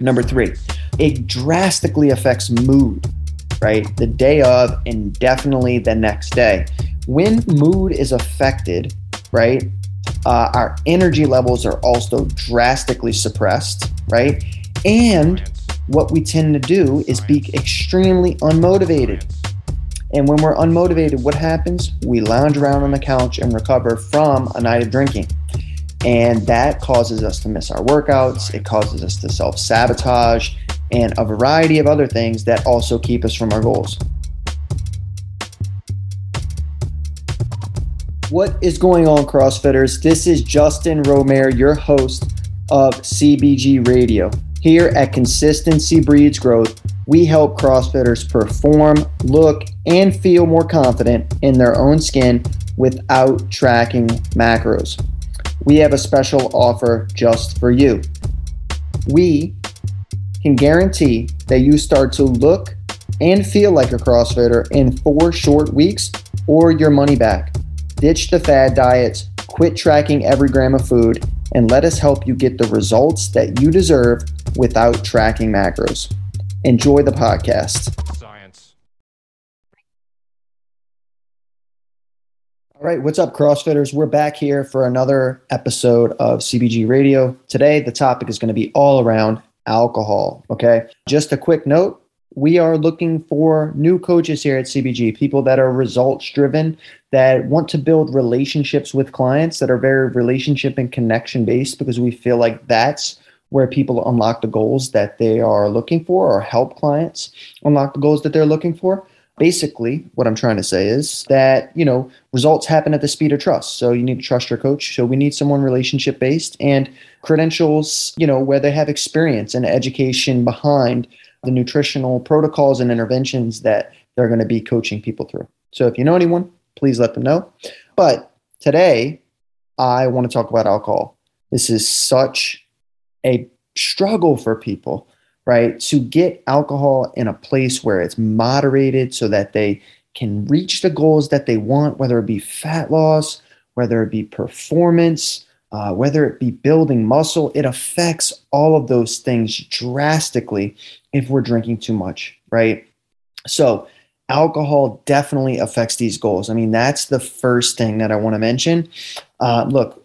Number three, it drastically affects mood, right? The day of and definitely the next day. When mood is affected, right, uh, our energy levels are also drastically suppressed, right? And what we tend to do is be extremely unmotivated. And when we're unmotivated, what happens? We lounge around on the couch and recover from a night of drinking. And that causes us to miss our workouts. It causes us to self sabotage and a variety of other things that also keep us from our goals. What is going on, CrossFitters? This is Justin Romare, your host of CBG Radio. Here at Consistency Breeds Growth, we help CrossFitters perform, look, and feel more confident in their own skin without tracking macros we have a special offer just for you. We can guarantee that you start to look and feel like a CrossFitter in four short weeks or your money back. Ditch the fad diets, quit tracking every gram of food, and let us help you get the results that you deserve without tracking macros. Enjoy the podcast. All right, what's up, CrossFitters? We're back here for another episode of CBG Radio. Today, the topic is going to be all around alcohol. Okay, just a quick note we are looking for new coaches here at CBG, people that are results driven, that want to build relationships with clients that are very relationship and connection based because we feel like that's where people unlock the goals that they are looking for or help clients unlock the goals that they're looking for basically what i'm trying to say is that you know results happen at the speed of trust. So you need to trust your coach. So we need someone relationship based and credentials you know where they have experience and education behind the nutritional protocols and interventions that they're going to be coaching people through. So if you know anyone please let them know. But today i want to talk about alcohol. This is such a struggle for people right? To get alcohol in a place where it's moderated so that they can reach the goals that they want, whether it be fat loss, whether it be performance, uh, whether it be building muscle, it affects all of those things drastically if we're drinking too much, right? So, alcohol definitely affects these goals. I mean, that's the first thing that I want to mention. Uh, look,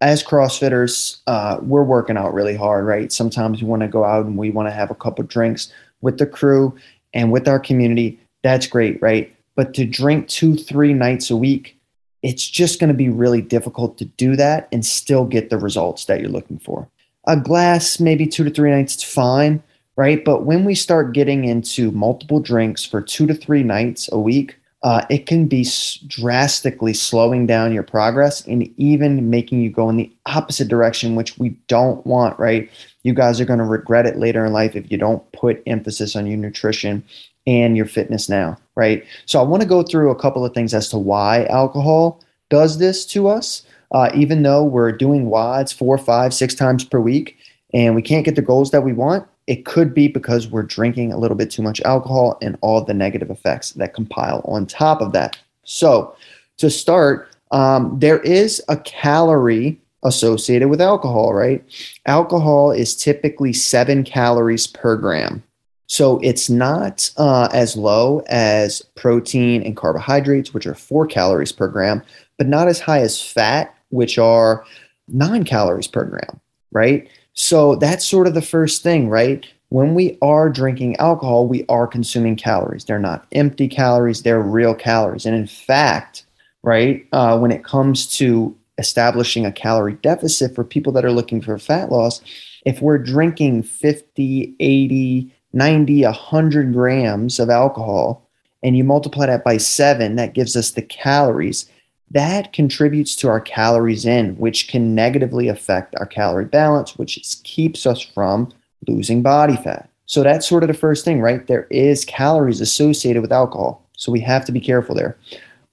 as CrossFitters, uh, we're working out really hard, right? Sometimes we want to go out and we want to have a couple drinks with the crew and with our community. That's great, right? But to drink two, three nights a week, it's just going to be really difficult to do that and still get the results that you're looking for. A glass, maybe two to three nights, it's fine, right? But when we start getting into multiple drinks for two to three nights a week, uh, it can be s- drastically slowing down your progress and even making you go in the opposite direction, which we don't want, right? You guys are going to regret it later in life if you don't put emphasis on your nutrition and your fitness now, right? So I want to go through a couple of things as to why alcohol does this to us. Uh, even though we're doing WODs four, five, six times per week and we can't get the goals that we want, it could be because we're drinking a little bit too much alcohol and all the negative effects that compile on top of that. So, to start, um, there is a calorie associated with alcohol, right? Alcohol is typically seven calories per gram. So it's not uh, as low as protein and carbohydrates, which are four calories per gram, but not as high as fat, which are nine calories per gram, right? So that's sort of the first thing, right? When we are drinking alcohol, we are consuming calories. They're not empty calories, they're real calories. And in fact, right, uh, when it comes to establishing a calorie deficit for people that are looking for fat loss, if we're drinking 50, 80, 90, 100 grams of alcohol, and you multiply that by seven, that gives us the calories that contributes to our calories in, which can negatively affect our calorie balance, which keeps us from losing body fat. So that's sort of the first thing, right? There is calories associated with alcohol. So we have to be careful there.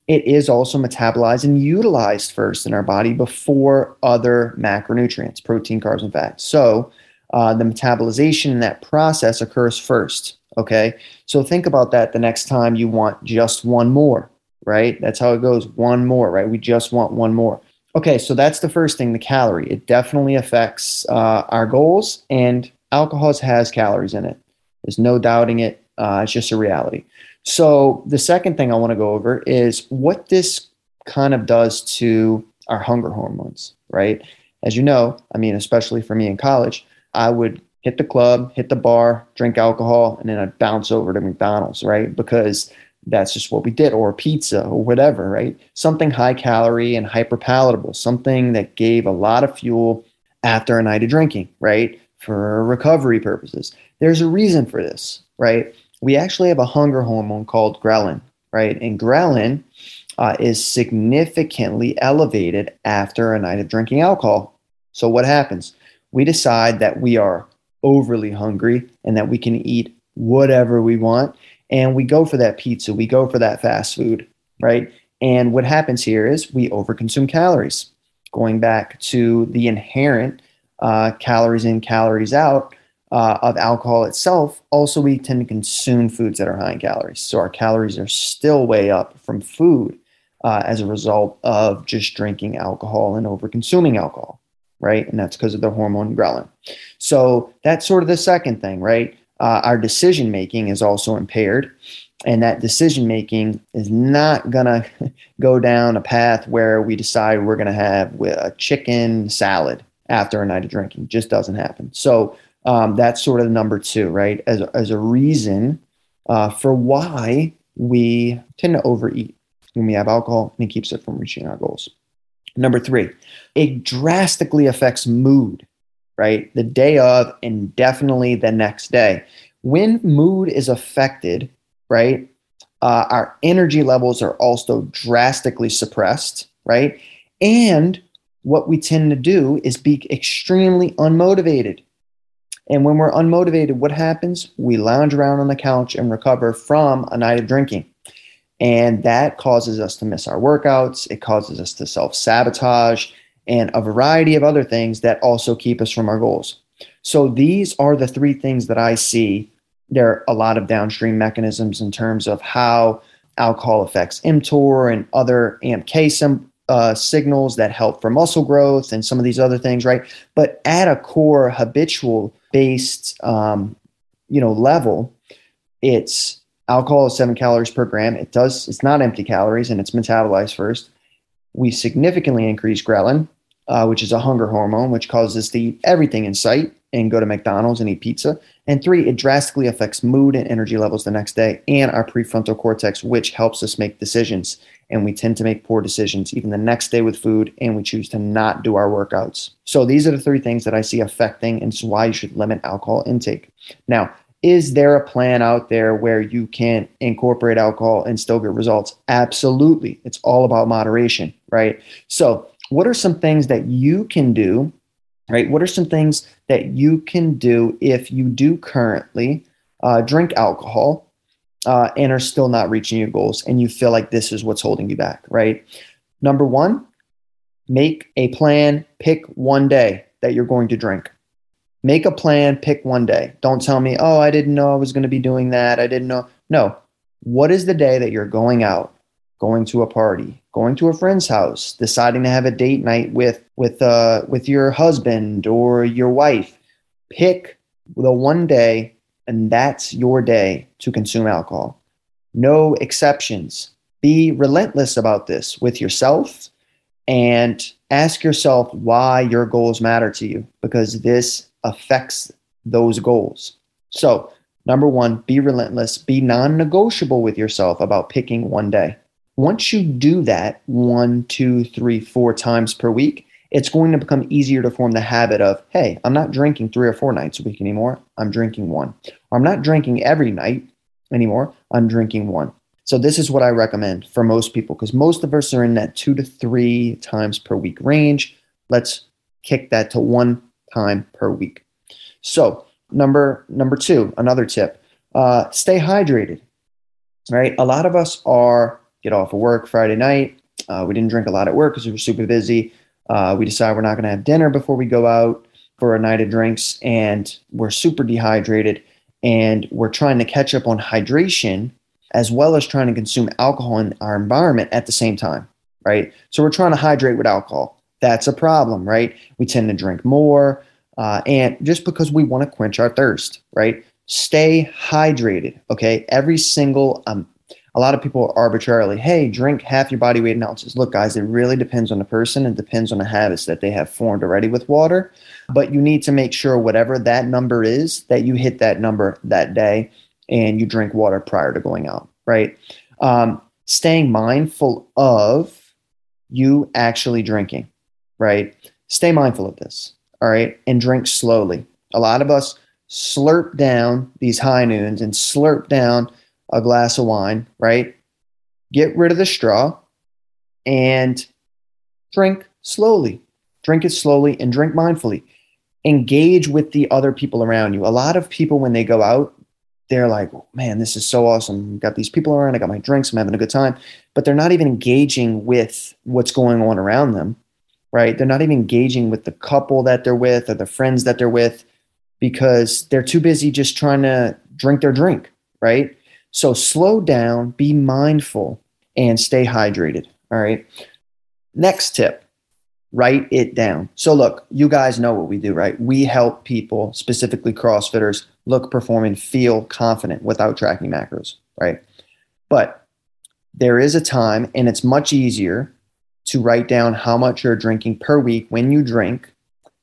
It is also metabolized and utilized first in our body before other macronutrients, protein, carbs, and fats. So uh, the metabolization in that process occurs first. Okay. So think about that the next time you want just one more right? That's how it goes. One more, right? We just want one more. Okay, so that's the first thing the calorie. It definitely affects uh, our goals and alcohol has calories in it. There's no doubting it. Uh, it's just a reality. So the second thing I want to go over is what this kind of does to our hunger hormones, right? As you know, I mean, especially for me in college, I would hit the club, hit the bar, drink alcohol, and then I'd bounce over to McDonald's, right? Because that's just what we did, or pizza, or whatever, right? Something high calorie and hyper palatable, something that gave a lot of fuel after a night of drinking, right? For recovery purposes. There's a reason for this, right? We actually have a hunger hormone called ghrelin, right? And ghrelin uh, is significantly elevated after a night of drinking alcohol. So, what happens? We decide that we are overly hungry and that we can eat whatever we want. And we go for that pizza, we go for that fast food, right? And what happens here is we overconsume calories. Going back to the inherent uh, calories in, calories out uh, of alcohol itself, also we tend to consume foods that are high in calories. So our calories are still way up from food uh, as a result of just drinking alcohol and over consuming alcohol, right? And that's because of the hormone ghrelin. So that's sort of the second thing, right? Uh, our decision making is also impaired. And that decision making is not going to go down a path where we decide we're going to have a chicken salad after a night of drinking. Just doesn't happen. So um, that's sort of number two, right? As, as a reason uh, for why we tend to overeat when we have alcohol and it keeps it from reaching our goals. Number three, it drastically affects mood, right? The day of and definitely the next day. When mood is affected, right, uh, our energy levels are also drastically suppressed, right? And what we tend to do is be extremely unmotivated. And when we're unmotivated, what happens? We lounge around on the couch and recover from a night of drinking. And that causes us to miss our workouts. It causes us to self sabotage and a variety of other things that also keep us from our goals. So these are the three things that I see. There are a lot of downstream mechanisms in terms of how alcohol affects mTOR and other AMPK sim, uh, signals that help for muscle growth and some of these other things, right? But at a core habitual based, um, you know, level, it's Alcohol is seven calories per gram. It does, it's not empty calories and it's metabolized first. We significantly increase ghrelin, uh, which is a hunger hormone, which causes us to eat everything in sight and go to McDonald's and eat pizza. And three, it drastically affects mood and energy levels the next day and our prefrontal cortex, which helps us make decisions. And we tend to make poor decisions even the next day with food, and we choose to not do our workouts. So these are the three things that I see affecting, and it's why you should limit alcohol intake. Now, is there a plan out there where you can incorporate alcohol and still get results? Absolutely. It's all about moderation, right? So, what are some things that you can do, right? What are some things that you can do if you do currently uh, drink alcohol uh, and are still not reaching your goals and you feel like this is what's holding you back, right? Number one, make a plan, pick one day that you're going to drink Make a plan, pick one day. Don't tell me, oh, I didn't know I was going to be doing that. I didn't know. No. What is the day that you're going out, going to a party, going to a friend's house, deciding to have a date night with with uh with your husband or your wife? Pick the one day and that's your day to consume alcohol. No exceptions. Be relentless about this with yourself and ask yourself why your goals matter to you because this affects those goals. So, number one, be relentless, be non negotiable with yourself about picking one day. Once you do that one, two, three, four times per week, it's going to become easier to form the habit of, hey, I'm not drinking three or four nights a week anymore. I'm drinking one. I'm not drinking every night anymore. I'm drinking one. So, this is what I recommend for most people because most of us are in that two to three times per week range. Let's kick that to one time per week. So number number two, another tip: uh, stay hydrated. Right, a lot of us are get off of work Friday night. Uh, we didn't drink a lot at work because we were super busy. Uh, we decide we're not going to have dinner before we go out for a night of drinks, and we're super dehydrated, and we're trying to catch up on hydration as well as trying to consume alcohol in our environment at the same time. Right, so we're trying to hydrate with alcohol that's a problem, right? We tend to drink more. Uh, and just because we want to quench our thirst, right? Stay hydrated, okay? Every single, um, a lot of people arbitrarily, hey, drink half your body weight in ounces. Look, guys, it really depends on the person. It depends on the habits that they have formed already with water. But you need to make sure whatever that number is, that you hit that number that day and you drink water prior to going out, right? Um, staying mindful of you actually drinking, right? Stay mindful of this, all right? And drink slowly. A lot of us slurp down these high noons and slurp down a glass of wine, right? Get rid of the straw and drink slowly. Drink it slowly and drink mindfully. Engage with the other people around you. A lot of people, when they go out, they're like, oh, man, this is so awesome. Got these people around. I got my drinks. I'm having a good time. But they're not even engaging with what's going on around them, right? They're not even engaging with the couple that they're with or the friends that they're with because they're too busy just trying to drink their drink, right? So slow down, be mindful, and stay hydrated. All right. Next tip write it down. So, look, you guys know what we do, right? We help people, specifically CrossFitters, look, perform, and feel confident without tracking macros, right? But there is a time, and it's much easier to write down how much you're drinking per week when you drink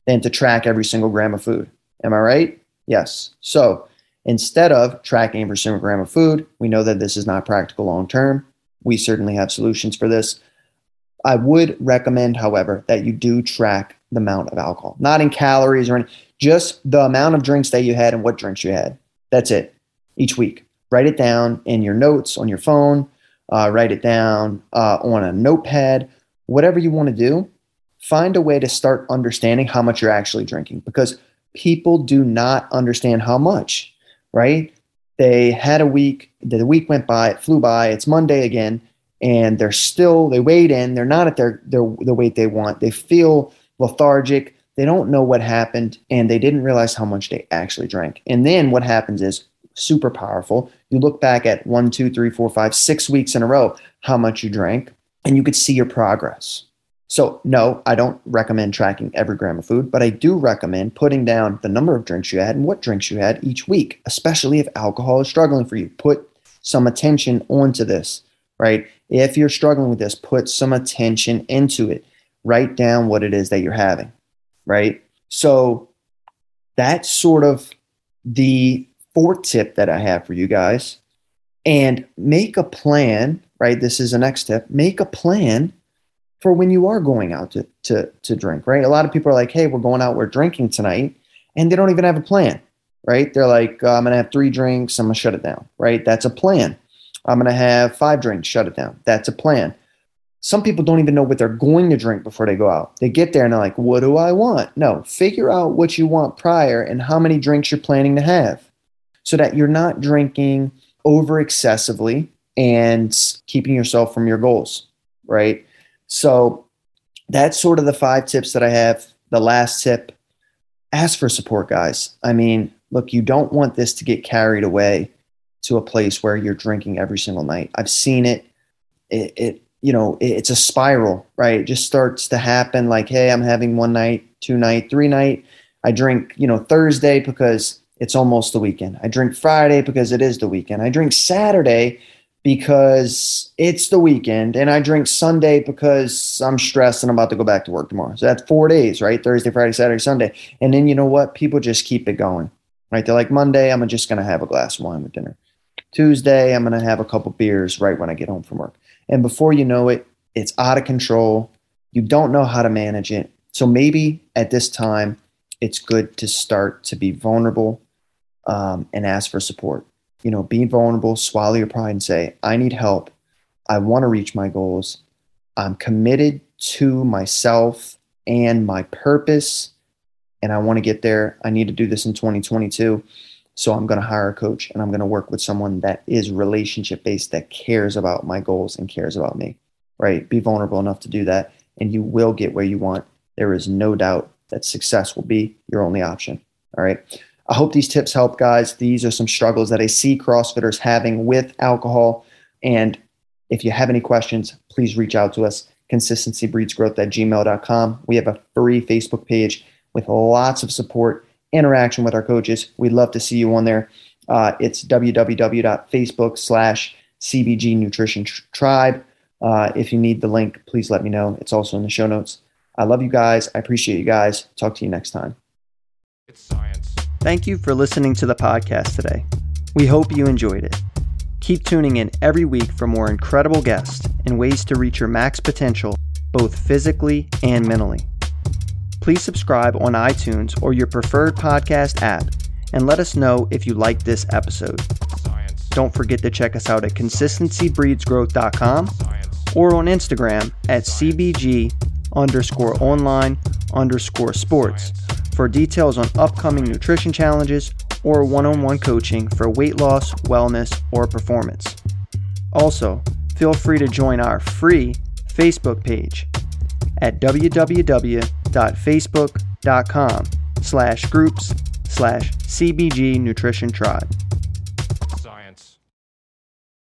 than to track every single gram of food. Am I right? Yes. So, instead of tracking single gram of food, we know that this is not practical long term. We certainly have solutions for this. I would recommend, however, that you do track the amount of alcohol, not in calories or in just the amount of drinks that you had and what drinks you had. That's it each week. Write it down in your notes on your phone, uh, write it down uh, on a notepad, whatever you want to do. Find a way to start understanding how much you're actually drinking because people do not understand how much, right? They had a week, the week went by, it flew by, it's Monday again and they're still they weighed in they're not at their their the weight they want. They feel lethargic they don't know what happened and they didn't realize how much they actually drank. And then what happens is super powerful. You look back at one two three four five six weeks in a row how much you drank and you could see your progress so no i don't recommend tracking every gram of food but i do recommend putting down the number of drinks you had and what drinks you had each week especially if alcohol is struggling for you put some attention onto this right if you're struggling with this, put some attention into it. Write down what it is that you're having, right? So that's sort of the fourth tip that I have for you guys. And make a plan, right? This is the next tip. Make a plan for when you are going out to, to, to drink, right? A lot of people are like, hey, we're going out, we're drinking tonight, and they don't even have a plan, right? They're like, uh, I'm going to have three drinks, I'm going to shut it down, right? That's a plan. I'm going to have five drinks, shut it down. That's a plan. Some people don't even know what they're going to drink before they go out. They get there and they're like, what do I want? No, figure out what you want prior and how many drinks you're planning to have so that you're not drinking over excessively and keeping yourself from your goals, right? So that's sort of the five tips that I have. The last tip ask for support, guys. I mean, look, you don't want this to get carried away to a place where you're drinking every single night. I've seen it. It, it you know, it, it's a spiral, right? It just starts to happen. Like, hey, I'm having one night, two night, three night. I drink, you know, Thursday because it's almost the weekend. I drink Friday because it is the weekend. I drink Saturday because it's the weekend and I drink Sunday because I'm stressed and I'm about to go back to work tomorrow. So that's four days, right? Thursday, Friday, Saturday, Sunday. And then you know what? People just keep it going, right? They're like, Monday, I'm just going to have a glass of wine with dinner. Tuesday, I'm going to have a couple beers right when I get home from work. And before you know it, it's out of control. You don't know how to manage it. So maybe at this time, it's good to start to be vulnerable um, and ask for support. You know, be vulnerable, swallow your pride, and say, I need help. I want to reach my goals. I'm committed to myself and my purpose, and I want to get there. I need to do this in 2022. So I'm going to hire a coach and I'm going to work with someone that is relationship based, that cares about my goals and cares about me, right? Be vulnerable enough to do that, and you will get where you want. There is no doubt that success will be your only option. All right. I hope these tips help, guys. These are some struggles that I see CrossFitters having with alcohol. And if you have any questions, please reach out to us. Consistency breeds growth at gmail.com. We have a free Facebook page with lots of support, interaction with our coaches. We'd love to see you on there. Uh, it's www.facebook slash CBG Nutrition Tribe. Uh, if you need the link, please let me know. It's also in the show notes. I love you guys. I appreciate you guys. Talk to you next time. Science. Thank you for listening to the podcast today. We hope you enjoyed it. Keep tuning in every week for more incredible guests and ways to reach your max potential, both physically and mentally. Please subscribe on iTunes or your preferred podcast app and let us know if you like this episode. Science. Don't forget to check us out at consistencybreedsgrowth.com or on Instagram at CBG underscore online underscore sports for details on upcoming nutrition challenges or one on one coaching for weight loss, wellness, or performance. Also, feel free to join our free Facebook page at www.facebook.com slash groups slash CBG Nutrition Tribe.